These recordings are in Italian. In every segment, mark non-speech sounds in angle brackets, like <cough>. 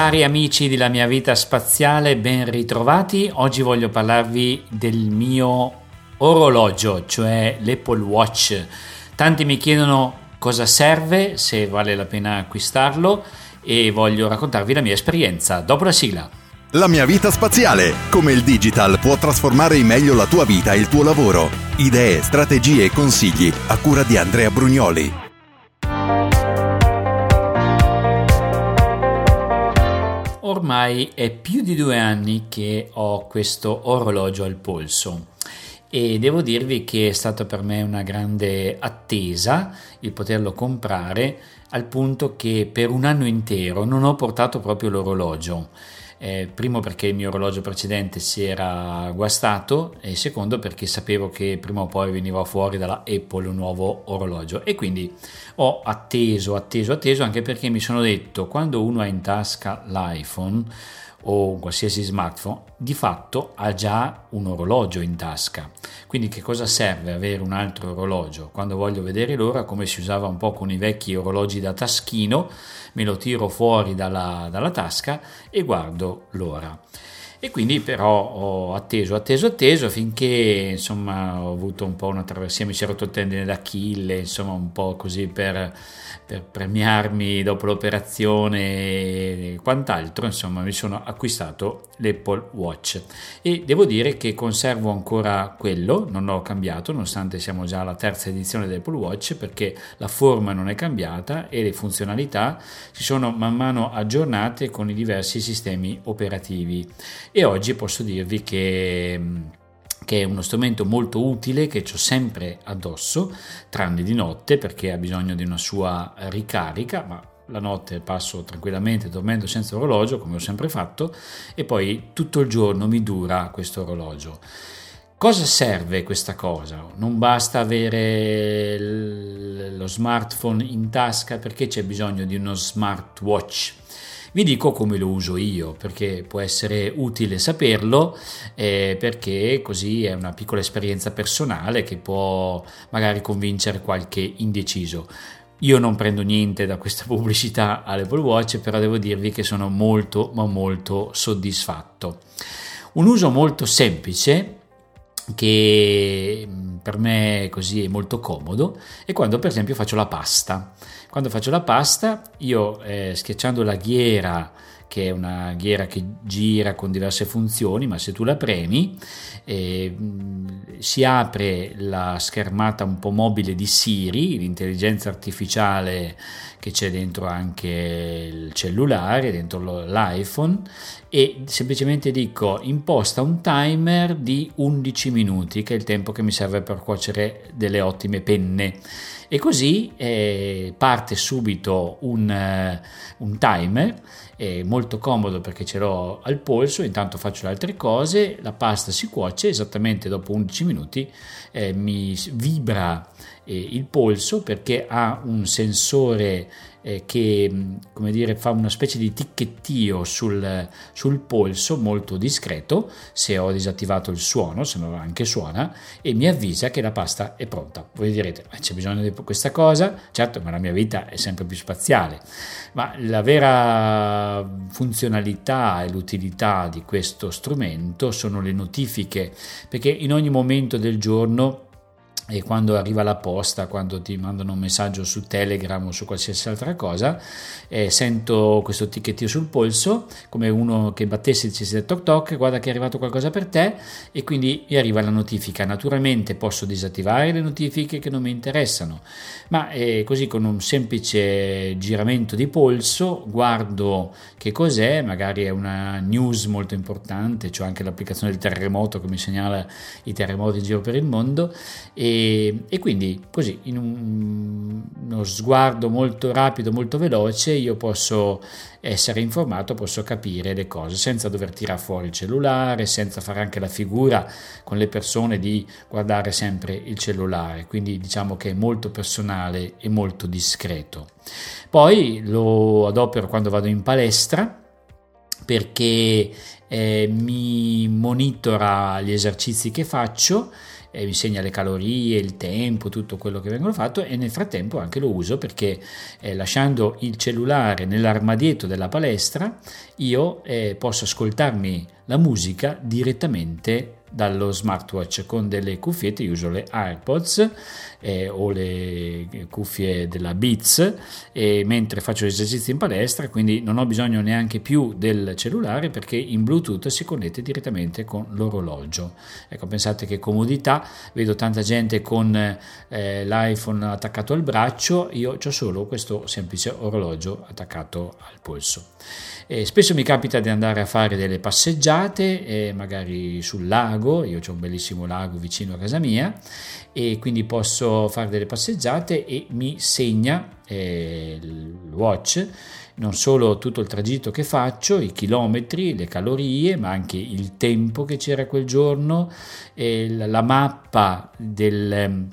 Cari amici della mia vita spaziale, ben ritrovati. Oggi voglio parlarvi del mio orologio, cioè l'Apple Watch. Tanti mi chiedono cosa serve, se vale la pena acquistarlo e voglio raccontarvi la mia esperienza. Dopo la sigla. La mia vita spaziale. Come il digital può trasformare in meglio la tua vita e il tuo lavoro. Idee, strategie e consigli a cura di Andrea Brugnoli. Ormai è più di due anni che ho questo orologio al polso. E devo dirvi che è stata per me una grande attesa il poterlo comprare al punto che per un anno intero non ho portato proprio l'orologio eh, primo perché il mio orologio precedente si era guastato e secondo perché sapevo che prima o poi veniva fuori dalla Apple un nuovo orologio. E quindi ho atteso, atteso, atteso anche perché mi sono detto quando uno ha in tasca l'iPhone o un qualsiasi smartphone, di fatto ha già un orologio in tasca. Quindi che cosa serve avere un altro orologio? Quando voglio vedere l'ora, come si usava un po' con i vecchi orologi da taschino, me lo tiro fuori dalla, dalla tasca e guardo l'ora. E quindi però ho atteso, atteso, atteso finché insomma ho avuto un po' una traversia, mi si è rotto il tendine d'Achille, insomma un po' così per, per premiarmi dopo l'operazione e quant'altro, insomma mi sono acquistato l'Apple Watch. E devo dire che conservo ancora quello, non l'ho cambiato nonostante siamo già alla terza edizione dell'Apple Watch perché la forma non è cambiata e le funzionalità si sono man mano aggiornate con i diversi sistemi operativi e oggi posso dirvi che che è uno strumento molto utile che ho sempre addosso, tranne di notte perché ha bisogno di una sua ricarica, ma la notte passo tranquillamente dormendo senza orologio, come ho sempre fatto, e poi tutto il giorno mi dura questo orologio. Cosa serve questa cosa? Non basta avere lo smartphone in tasca perché c'è bisogno di uno smartwatch vi dico come lo uso io, perché può essere utile saperlo, eh, perché così è una piccola esperienza personale che può magari convincere qualche indeciso. Io non prendo niente da questa <laughs> pubblicità all'Apple Watch, però devo dirvi che sono molto ma molto soddisfatto. Un uso molto semplice che mm, per me così è molto comodo è quando per esempio faccio la pasta. Quando faccio la pasta, io eh, schiacciando la ghiera, che è una ghiera che gira con diverse funzioni, ma se tu la premi, eh, si apre la schermata un po' mobile di Siri, l'intelligenza artificiale che c'è dentro anche il cellulare, dentro l'iPhone, e semplicemente dico imposta un timer di 11 minuti, che è il tempo che mi serve per cuocere delle ottime penne. E così eh, parte subito un, uh, un timer è molto comodo perché ce l'ho al polso, intanto faccio le altre cose, la pasta si cuoce, esattamente dopo 11 minuti eh, mi vibra il polso perché ha un sensore eh, che come dire, fa una specie di ticchettio sul, sul, polso molto discreto se ho disattivato il suono, se no anche suona, e mi avvisa che la pasta è pronta. Voi direte, ma c'è bisogno di questa cosa? Certo, ma la mia vita è sempre più spaziale. Ma la vera funzionalità e l'utilità di questo strumento sono le notifiche, perché in ogni momento del giorno e quando arriva la posta, quando ti mandano un messaggio su Telegram o su qualsiasi altra cosa, eh, sento questo ticchettio sul polso, come uno che battesse e dicesse toc toc, guarda che è arrivato qualcosa per te e quindi mi arriva la notifica. Naturalmente posso disattivare le notifiche che non mi interessano, ma eh, così con un semplice giramento di polso guardo che cos'è, magari è una news molto importante, c'è anche l'applicazione del terremoto che mi segnala i terremoti in giro per il mondo e e, quindi così in un, uno sguardo molto rapido, molto veloce, io posso essere informato, posso capire le cose senza dover tirare fuori il cellulare, senza fare anche la figura con le persone di guardare sempre il cellulare, quindi diciamo che è molto personale e molto discreto. Poi lo adopero quando vado in palestra perché eh, mi monitora gli esercizi che faccio eh, mi insegna le calorie, il tempo, tutto quello che vengono fatto e nel frattempo anche lo uso perché eh, lasciando il cellulare nell'armadietto della palestra io eh, posso ascoltarmi la musica direttamente dallo smartwatch con delle cuffiette, io uso le AirPods eh, o le cuffie della Beats e mentre faccio esercizi in palestra, quindi non ho bisogno neanche più del cellulare perché in Bluetooth si connette direttamente con l'orologio. Ecco, pensate che comodità, vedo tanta gente con eh, l'iPhone attaccato al braccio, io ho solo questo semplice orologio attaccato al polso. E spesso mi capita di andare a fare delle passeggiate, eh, magari sul lago, io ho un bellissimo lago vicino a casa mia e quindi posso fare delle passeggiate e mi segna eh, watch. Non solo tutto il tragitto che faccio, i chilometri, le calorie, ma anche il tempo che c'era quel giorno, eh, la mappa del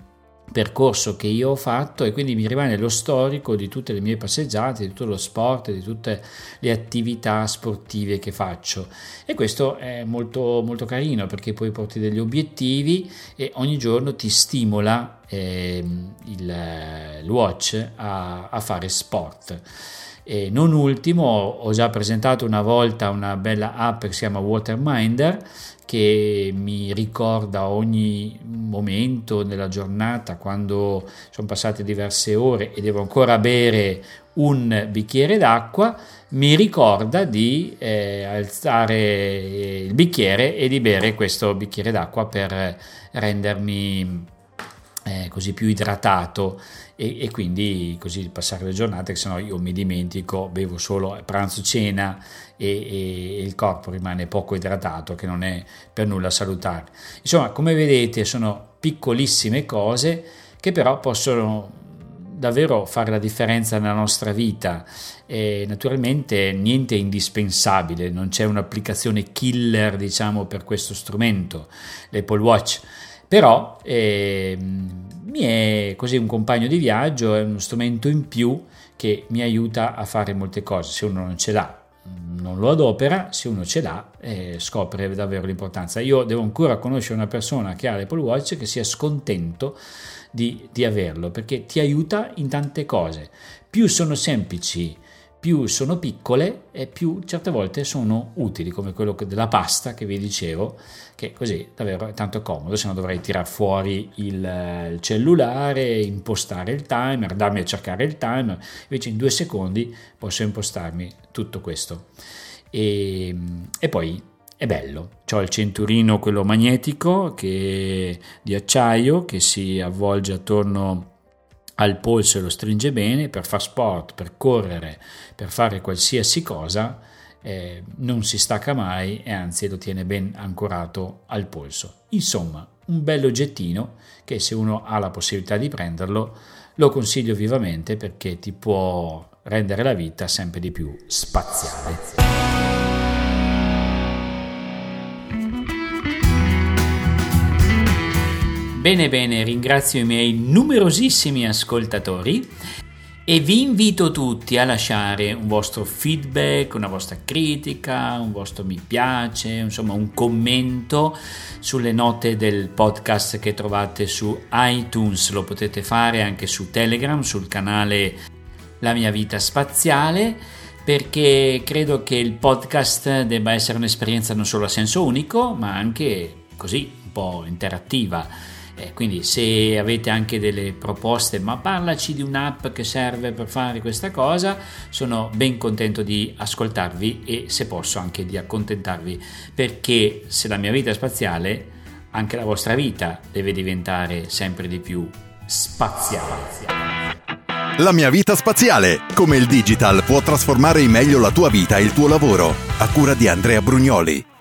percorso che io ho fatto e quindi mi rimane lo storico di tutte le mie passeggiate, di tutto lo sport, di tutte le attività sportive che faccio e questo è molto, molto carino perché poi porti degli obiettivi e ogni giorno ti stimola eh, il, il, watch a, a fare sport. E non ultimo, ho già presentato una volta una bella app che si chiama Waterminder che mi ricorda ogni momento della giornata quando sono passate diverse ore e devo ancora bere un bicchiere d'acqua, mi ricorda di eh, alzare il bicchiere e di bere questo bicchiere d'acqua per rendermi eh, così più idratato e, e, quindi così passare le giornate che sennò io mi dimentico, bevo solo pranzo, cena e, e, il corpo rimane poco idratato che non è per nulla salutare. Insomma, come vedete sono piccolissime cose che però possono davvero fare la differenza nella nostra vita e naturalmente niente è indispensabile, non c'è un'applicazione killer diciamo per questo strumento, l'Apple Watch però eh, mi è così un compagno di viaggio, è uno strumento in più che mi aiuta a fare molte cose. Se uno non ce l'ha, non lo adopera, se uno ce l'ha, eh, scopre davvero l'importanza. Io devo ancora conoscere una persona che ha l'Apple Watch che sia scontento di, di averlo perché ti aiuta in tante cose. Più sono semplici più sono piccole e più certe volte sono utili, come quello della pasta che vi dicevo, che così davvero è tanto comodo, se no dovrei tirare fuori il, il cellulare, impostare il timer, darmi a cercare il timer, invece in due secondi posso impostarmi tutto questo. E, e poi è bello. Ho il centurino, quello magnetico, che, di acciaio, che si avvolge attorno al polso e lo stringe bene per fare sport, per correre, per fare qualsiasi cosa, eh, non si stacca mai e anzi lo tiene ben ancorato al polso. Insomma, un bel oggettino che se uno ha la possibilità di prenderlo, lo consiglio vivamente perché ti può rendere la vita sempre di più spaziale. Bene, bene, ringrazio i miei numerosissimi ascoltatori e vi invito tutti a lasciare un vostro feedback, una vostra critica, un vostro mi piace, insomma un commento sulle note del podcast che trovate su iTunes, lo potete fare anche su Telegram, sul canale La mia vita spaziale perché credo che il podcast debba essere un'esperienza non solo a senso unico ma anche così un po' interattiva eh, quindi se avete anche delle proposte, ma parlaci di un'app che serve per fare questa cosa, sono ben contento di ascoltarvi e se posso anche di accontentarvi, perché se la mia vita è spaziale, anche la vostra vita deve diventare sempre di più spaziale. La mia vita spaziale, come il digital può trasformare in meglio la tua vita e il tuo lavoro, a cura di Andrea Brugnoli.